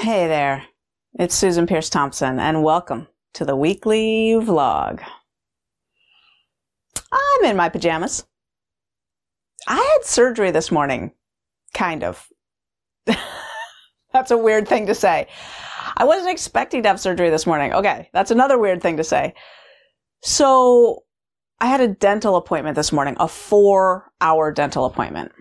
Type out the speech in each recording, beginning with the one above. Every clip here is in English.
Hey there, it's Susan Peirce Thompson, and welcome to the weekly vlog. I'm in my pajamas. I had surgery this morning, kind of. that's a weird thing to say. I wasn't expecting to have surgery this morning. Okay, that's another weird thing to say. So, I had a dental appointment this morning, a four hour dental appointment.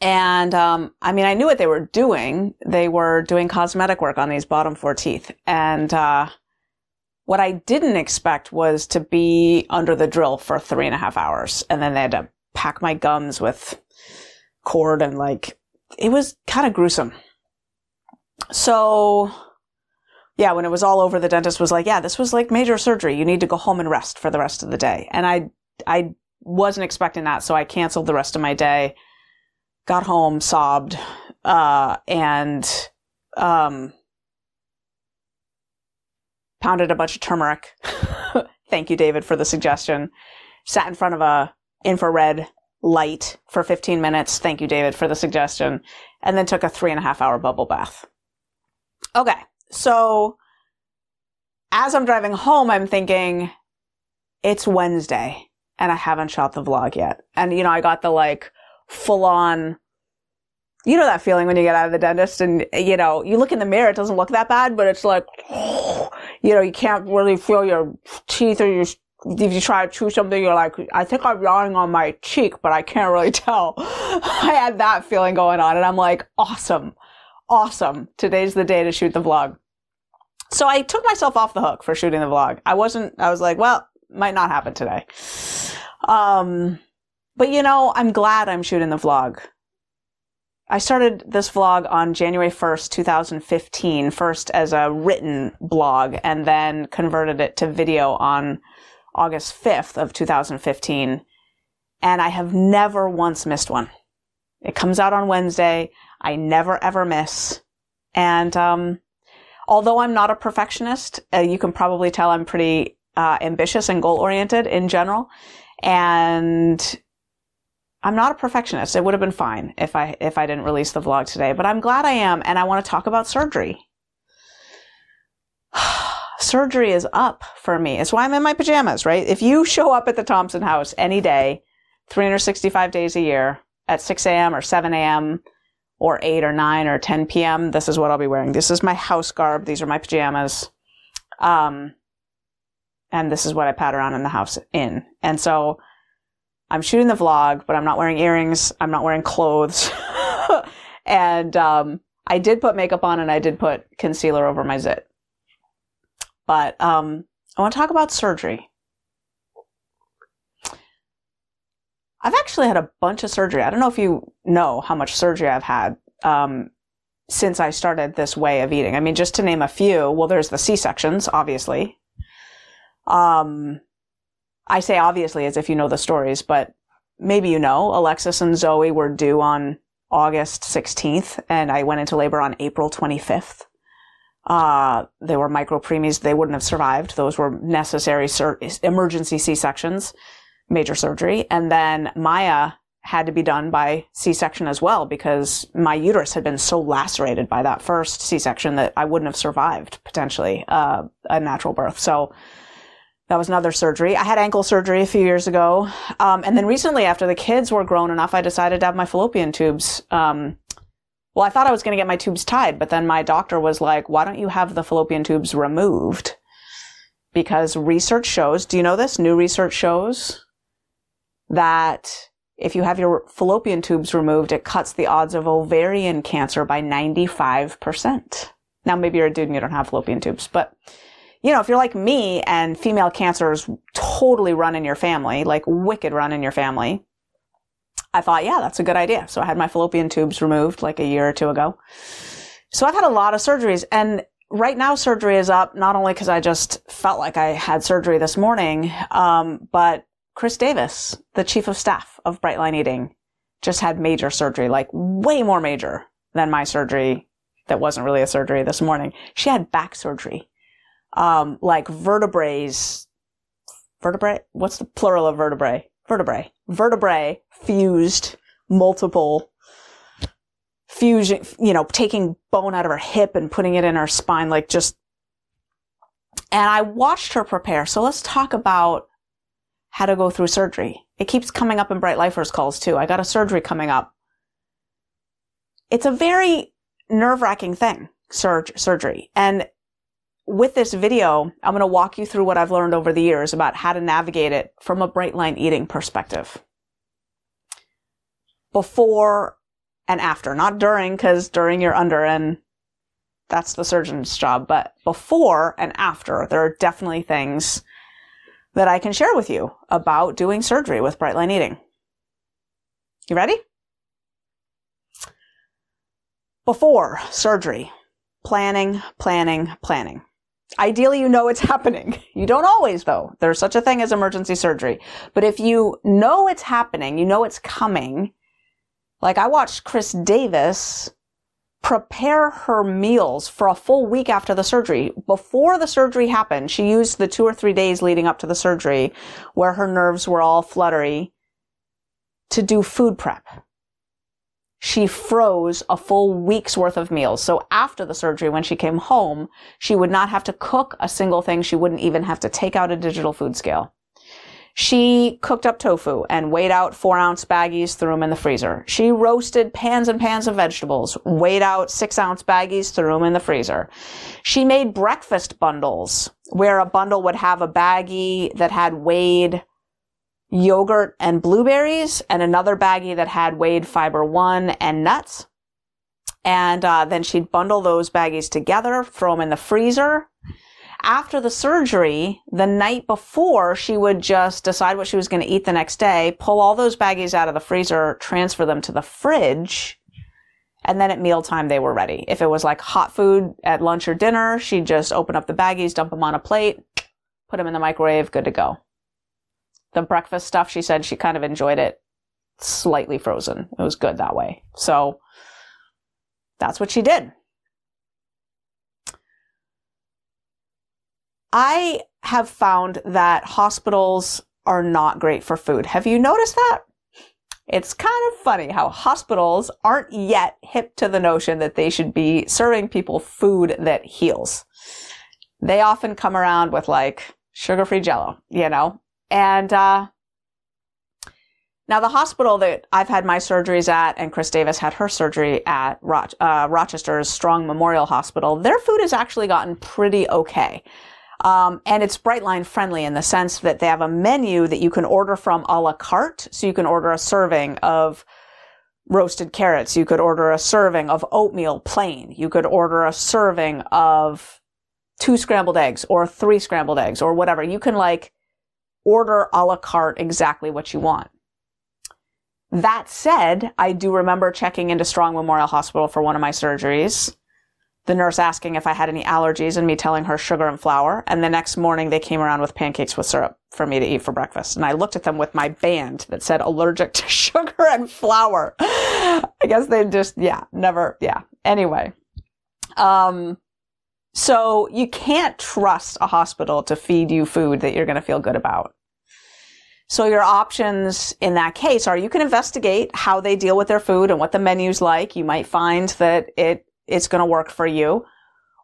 And um, I mean, I knew what they were doing. They were doing cosmetic work on these bottom four teeth. And uh, what I didn't expect was to be under the drill for three and a half hours. And then they had to pack my gums with cord and like, it was kind of gruesome. So, yeah, when it was all over, the dentist was like, yeah, this was like major surgery. You need to go home and rest for the rest of the day. And I, I wasn't expecting that. So I canceled the rest of my day got home, sobbed, uh, and, um, pounded a bunch of turmeric. Thank you, David, for the suggestion. Sat in front of a infrared light for 15 minutes. Thank you, David, for the suggestion. And then took a three and a half hour bubble bath. Okay. So as I'm driving home, I'm thinking it's Wednesday and I haven't shot the vlog yet. And, you know, I got the like, full on you know that feeling when you get out of the dentist and you know you look in the mirror it doesn't look that bad but it's like you know you can't really feel your teeth or your if you try to chew something you're like i think i'm yawning on my cheek but i can't really tell. I had that feeling going on and i'm like awesome. Awesome. Today's the day to shoot the vlog. So i took myself off the hook for shooting the vlog. I wasn't i was like well might not happen today. Um but you know, I'm glad I'm shooting the vlog. I started this vlog on January 1st, 2015, first as a written blog and then converted it to video on August 5th of 2015. And I have never once missed one. It comes out on Wednesday. I never ever miss. And, um, although I'm not a perfectionist, uh, you can probably tell I'm pretty, uh, ambitious and goal oriented in general. And I'm not a perfectionist. It would have been fine if I if I didn't release the vlog today, but I'm glad I am and I want to talk about surgery. surgery is up for me. It's why I'm in my pajamas, right? If you show up at the Thompson house any day, 365 days a year at 6 a.m. or 7 a.m. or 8 or 9 or 10 p.m., this is what I'll be wearing. This is my house garb. These are my pajamas. Um, and this is what I pat around in the house in. And so I'm shooting the vlog, but I'm not wearing earrings. I'm not wearing clothes. and um, I did put makeup on and I did put concealer over my zit. But um, I want to talk about surgery. I've actually had a bunch of surgery. I don't know if you know how much surgery I've had um, since I started this way of eating. I mean, just to name a few, well, there's the C sections, obviously. Um, I say obviously as if you know the stories, but maybe you know Alexis and Zoe were due on August 16th and I went into labor on April 25th. Uh, they were micro preemies. They wouldn't have survived. Those were necessary sur- emergency C-sections, major surgery. And then Maya had to be done by C-section as well because my uterus had been so lacerated by that first C-section that I wouldn't have survived potentially, uh, a natural birth. So, that was another surgery. I had ankle surgery a few years ago. Um, and then recently, after the kids were grown enough, I decided to have my fallopian tubes. Um, well, I thought I was going to get my tubes tied, but then my doctor was like, why don't you have the fallopian tubes removed? Because research shows, do you know this? New research shows that if you have your fallopian tubes removed, it cuts the odds of ovarian cancer by 95%. Now, maybe you're a dude and you don't have fallopian tubes, but you know, if you're like me and female cancers totally run in your family, like wicked run in your family, I thought, yeah, that's a good idea. So I had my fallopian tubes removed like a year or two ago. So I've had a lot of surgeries and right now surgery is up not only because I just felt like I had surgery this morning, um, but Chris Davis, the chief of staff of Brightline Eating, just had major surgery, like way more major than my surgery that wasn't really a surgery this morning. She had back surgery um, like vertebrae, vertebrae, what's the plural of vertebrae? Vertebrae, vertebrae fused multiple fusion, you know, taking bone out of her hip and putting it in her spine, like just, and I watched her prepare. So let's talk about how to go through surgery. It keeps coming up in Bright Lifers calls too. I got a surgery coming up. It's a very nerve wracking thing, surg- surgery. And with this video, I'm going to walk you through what I've learned over the years about how to navigate it from a bright line eating perspective. Before and after, not during, because during you're under and that's the surgeon's job, but before and after, there are definitely things that I can share with you about doing surgery with bright line eating. You ready? Before surgery, planning, planning, planning. Ideally, you know it's happening. You don't always, though. There's such a thing as emergency surgery. But if you know it's happening, you know it's coming, like I watched Chris Davis prepare her meals for a full week after the surgery. Before the surgery happened, she used the two or three days leading up to the surgery where her nerves were all fluttery to do food prep. She froze a full week's worth of meals. So after the surgery, when she came home, she would not have to cook a single thing. She wouldn't even have to take out a digital food scale. She cooked up tofu and weighed out four ounce baggies, threw them in the freezer. She roasted pans and pans of vegetables, weighed out six ounce baggies, threw them in the freezer. She made breakfast bundles where a bundle would have a baggie that had weighed yogurt and blueberries and another baggie that had weighed fiber one and nuts. And uh, then she'd bundle those baggies together, throw them in the freezer after the surgery, the night before, she would just decide what she was going to eat the next day, pull all those baggies out of the freezer, transfer them to the fridge, and then at mealtime they were ready. If it was like hot food at lunch or dinner, she'd just open up the baggies, dump them on a plate, put them in the microwave, good to go. The breakfast stuff, she said she kind of enjoyed it slightly frozen. It was good that way. So that's what she did. I have found that hospitals are not great for food. Have you noticed that? It's kind of funny how hospitals aren't yet hip to the notion that they should be serving people food that heals. They often come around with like sugar-free jello, you know? And, uh, now the hospital that I've had my surgeries at and Chris Davis had her surgery at Roch- uh, Rochester's Strong Memorial Hospital, their food has actually gotten pretty okay. Um, and it's Brightline friendly in the sense that they have a menu that you can order from a la carte. So you can order a serving of roasted carrots. You could order a serving of oatmeal plain. You could order a serving of two scrambled eggs or three scrambled eggs or whatever. You can like order a la carte exactly what you want. That said, I do remember checking into Strong Memorial Hospital for one of my surgeries the nurse asking if I had any allergies and me telling her sugar and flour. And the next morning they came around with pancakes with syrup for me to eat for breakfast. And I looked at them with my band that said allergic to sugar and flour. I guess they just, yeah, never, yeah. Anyway. Um, so you can't trust a hospital to feed you food that you're going to feel good about. So your options in that case are you can investigate how they deal with their food and what the menu's like. You might find that it it's going to work for you.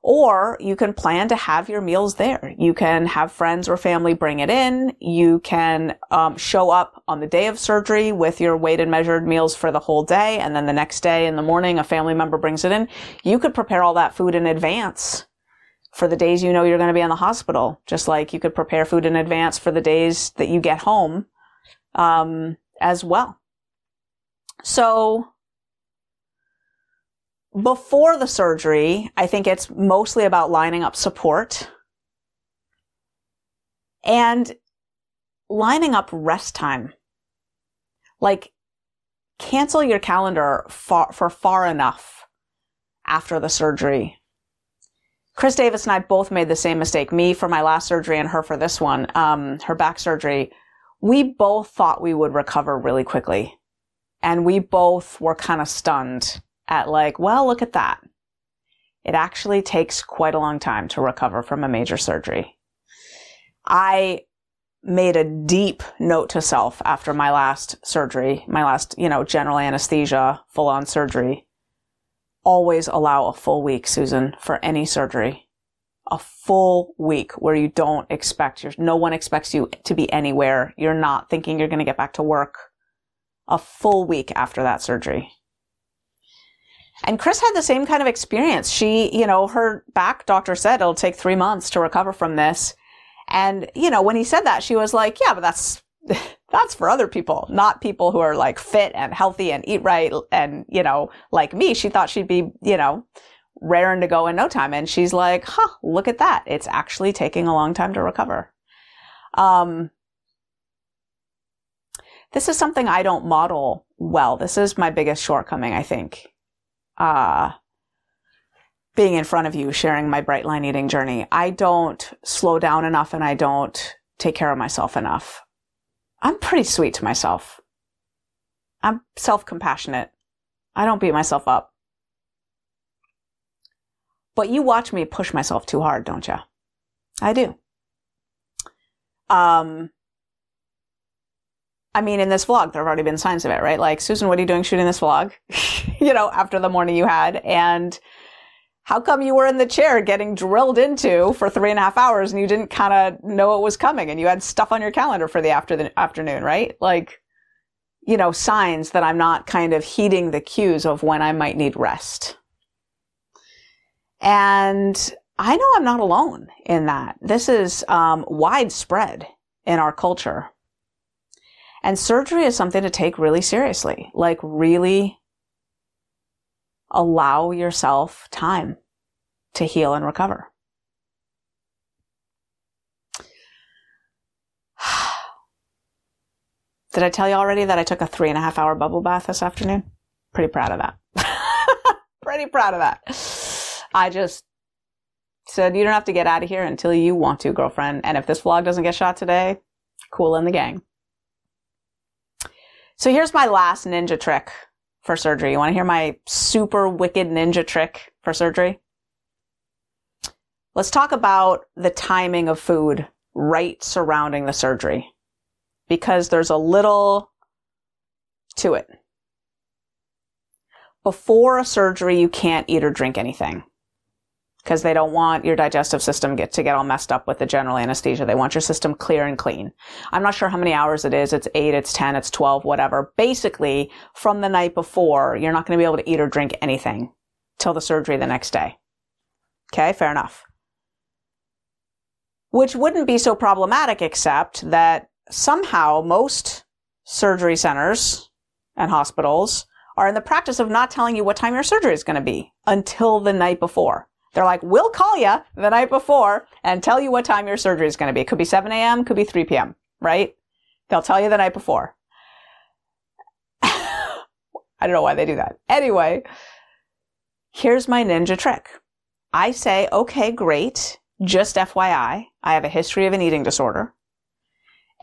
Or you can plan to have your meals there. You can have friends or family bring it in. You can um, show up on the day of surgery with your weighed and measured meals for the whole day. And then the next day in the morning, a family member brings it in. You could prepare all that food in advance for the days you know you're going to be in the hospital. Just like you could prepare food in advance for the days that you get home um, as well. So before the surgery, I think it's mostly about lining up support and lining up rest time. Like, cancel your calendar far, for far enough after the surgery. Chris Davis and I both made the same mistake. Me for my last surgery and her for this one, um, her back surgery. We both thought we would recover really quickly. And we both were kind of stunned at like, well, look at that. It actually takes quite a long time to recover from a major surgery. I made a deep note to self after my last surgery, my last, you know, general anesthesia, full on surgery, always allow a full week, Susan, for any surgery. A full week where you don't expect your, no one expects you to be anywhere. You're not thinking you're going to get back to work. A full week after that surgery. And Chris had the same kind of experience. She, you know, her back doctor said it'll take three months to recover from this. And, you know, when he said that, she was like, yeah, but that's, that's for other people, not people who are like fit and healthy and eat right. And, you know, like me, she thought she'd be, you know, raring to go in no time. And she's like, huh, look at that. It's actually taking a long time to recover. Um, this is something I don't model well. This is my biggest shortcoming, I think uh, being in front of you, sharing my bright line eating journey. I don't slow down enough and I don't take care of myself enough. I'm pretty sweet to myself. I'm self compassionate. I don't beat myself up. But you watch me push myself too hard, don't you? I do. Um, I mean, in this vlog, there have already been signs of it, right? Like, Susan, what are you doing shooting this vlog? you know, after the morning you had. And how come you were in the chair getting drilled into for three and a half hours and you didn't kind of know it was coming and you had stuff on your calendar for the after the afternoon, right? Like, you know, signs that I'm not kind of heeding the cues of when I might need rest. And I know I'm not alone in that. This is um, widespread in our culture. And surgery is something to take really seriously, like really allow yourself time to heal and recover. Did I tell you already that I took a three and a half hour bubble bath this afternoon? Pretty proud of that. Pretty proud of that. I just said, you don't have to get out of here until you want to, girlfriend. And if this vlog doesn't get shot today, cool in the gang. So here's my last ninja trick for surgery. You want to hear my super wicked ninja trick for surgery? Let's talk about the timing of food right surrounding the surgery because there's a little to it. Before a surgery, you can't eat or drink anything because they don't want your digestive system get to get all messed up with the general anesthesia. They want your system clear and clean. I'm not sure how many hours it is. It's eight, it's 10, it's 12, whatever. Basically, from the night before, you're not going to be able to eat or drink anything till the surgery the next day. Okay, fair enough. Which wouldn't be so problematic except that somehow most surgery centers and hospitals are in the practice of not telling you what time your surgery is going to be until the night before. They're like, we'll call you the night before and tell you what time your surgery is going to be. It could be 7 a.m., could be 3 p.m., right? They'll tell you the night before. I don't know why they do that. Anyway, here's my ninja trick. I say, okay, great. Just FYI, I have a history of an eating disorder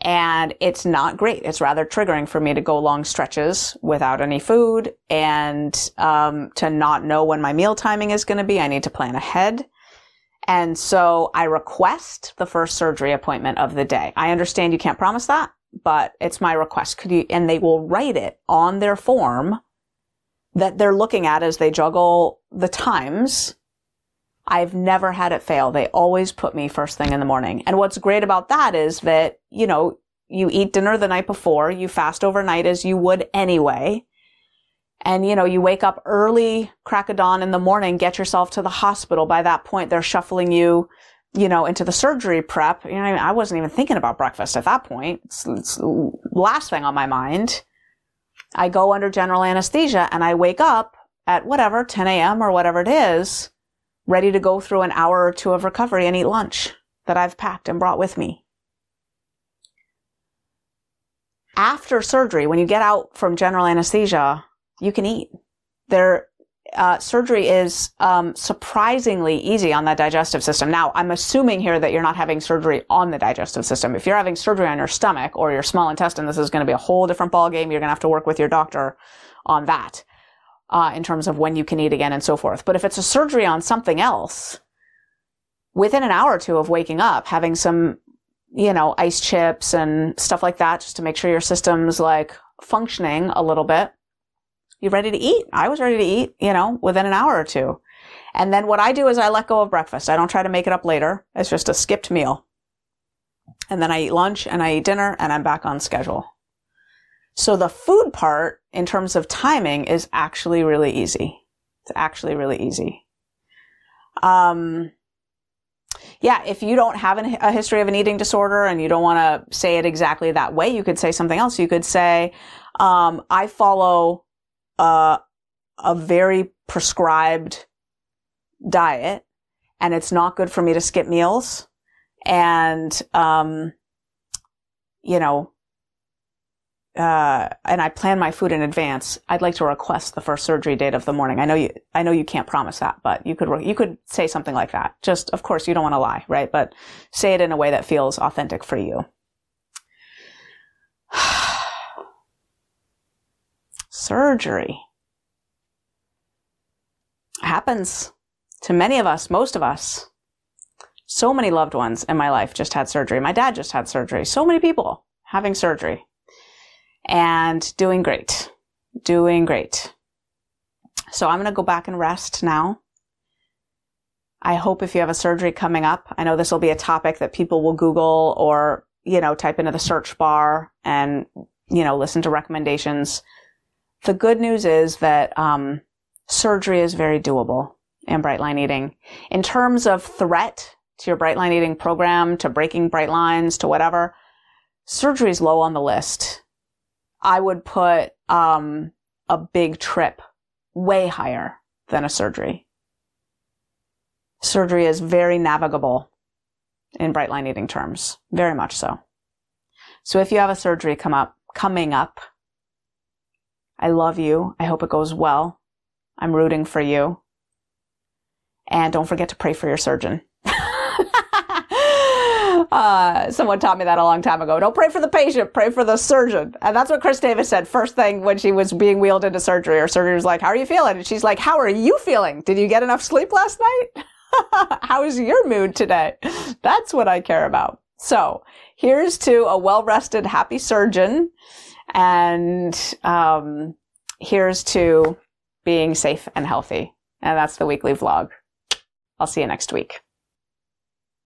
and it's not great. It's rather triggering for me to go long stretches without any food and um, to not know when my meal timing is going to be. I need to plan ahead. And so I request the first surgery appointment of the day. I understand you can't promise that, but it's my request. Could you, and they will write it on their form that they're looking at as they juggle the times I've never had it fail. They always put me first thing in the morning. And what's great about that is that, you know, you eat dinner the night before, you fast overnight as you would anyway. And, you know, you wake up early, crack of dawn in the morning, get yourself to the hospital. By that point, they're shuffling you, you know, into the surgery prep. You know, I wasn't even thinking about breakfast at that point. It's, it's last thing on my mind. I go under general anesthesia and I wake up at whatever, 10 a.m. or whatever it is ready to go through an hour or two of recovery and eat lunch that I've packed and brought with me. After surgery, when you get out from general anesthesia, you can eat. There, uh, surgery is um, surprisingly easy on the digestive system. Now, I'm assuming here that you're not having surgery on the digestive system. If you're having surgery on your stomach or your small intestine, this is going to be a whole different ballgame. You're going to have to work with your doctor on that uh, in terms of when you can eat again and so forth. But if it's a surgery on something else, within an hour or two of waking up, having some, you know, ice chips and stuff like that, just to make sure your system's like functioning a little bit, you're ready to eat? I was ready to eat, you know, within an hour or two. And then what I do is I let go of breakfast. I don't try to make it up later. It's just a skipped meal. And then I eat lunch and I eat dinner and I'm back on schedule. So the food part in terms of timing is actually really easy. It's actually really easy. Um, yeah, if you don't have an, a history of an eating disorder and you don't want to say it exactly that way, you could say something else. You could say, um, I follow uh, a very prescribed diet and it's not good for me to skip meals. And, um, you know, uh, and I plan my food in advance, I'd like to request the first surgery date of the morning. I know you, I know you can't promise that, but you could, you could say something like that. Just, of course, you don't want to lie, right? But say it in a way that feels authentic for you. surgery happens to many of us, most of us. So many loved ones in my life just had surgery. My dad just had surgery. So many people having surgery and doing great. Doing great. So I'm going to go back and rest now. I hope if you have a surgery coming up, I know this will be a topic that people will Google or, you know, type into the search bar and, you know, listen to recommendations. The good news is that, um, surgery is very doable in bright line eating. In terms of threat to your bright line eating program, to breaking bright lines, to whatever, surgery is low on the list. I would put um, a big trip way higher than a surgery. Surgery is very navigable in bright line eating terms, very much so. So if you have a surgery come up, coming up, I love you. I hope it goes well. I'm rooting for you. And don't forget to pray for your surgeon. Uh, someone taught me that a long time ago. Don't pray for the patient, pray for the surgeon. And that's what Chris Davis said first thing when she was being wheeled into surgery. Her surgeon was like, How are you feeling? And she's like, How are you feeling? Did you get enough sleep last night? How is your mood today? That's what I care about. So here's to a well rested, happy surgeon. And um, here's to being safe and healthy. And that's the weekly vlog. I'll see you next week.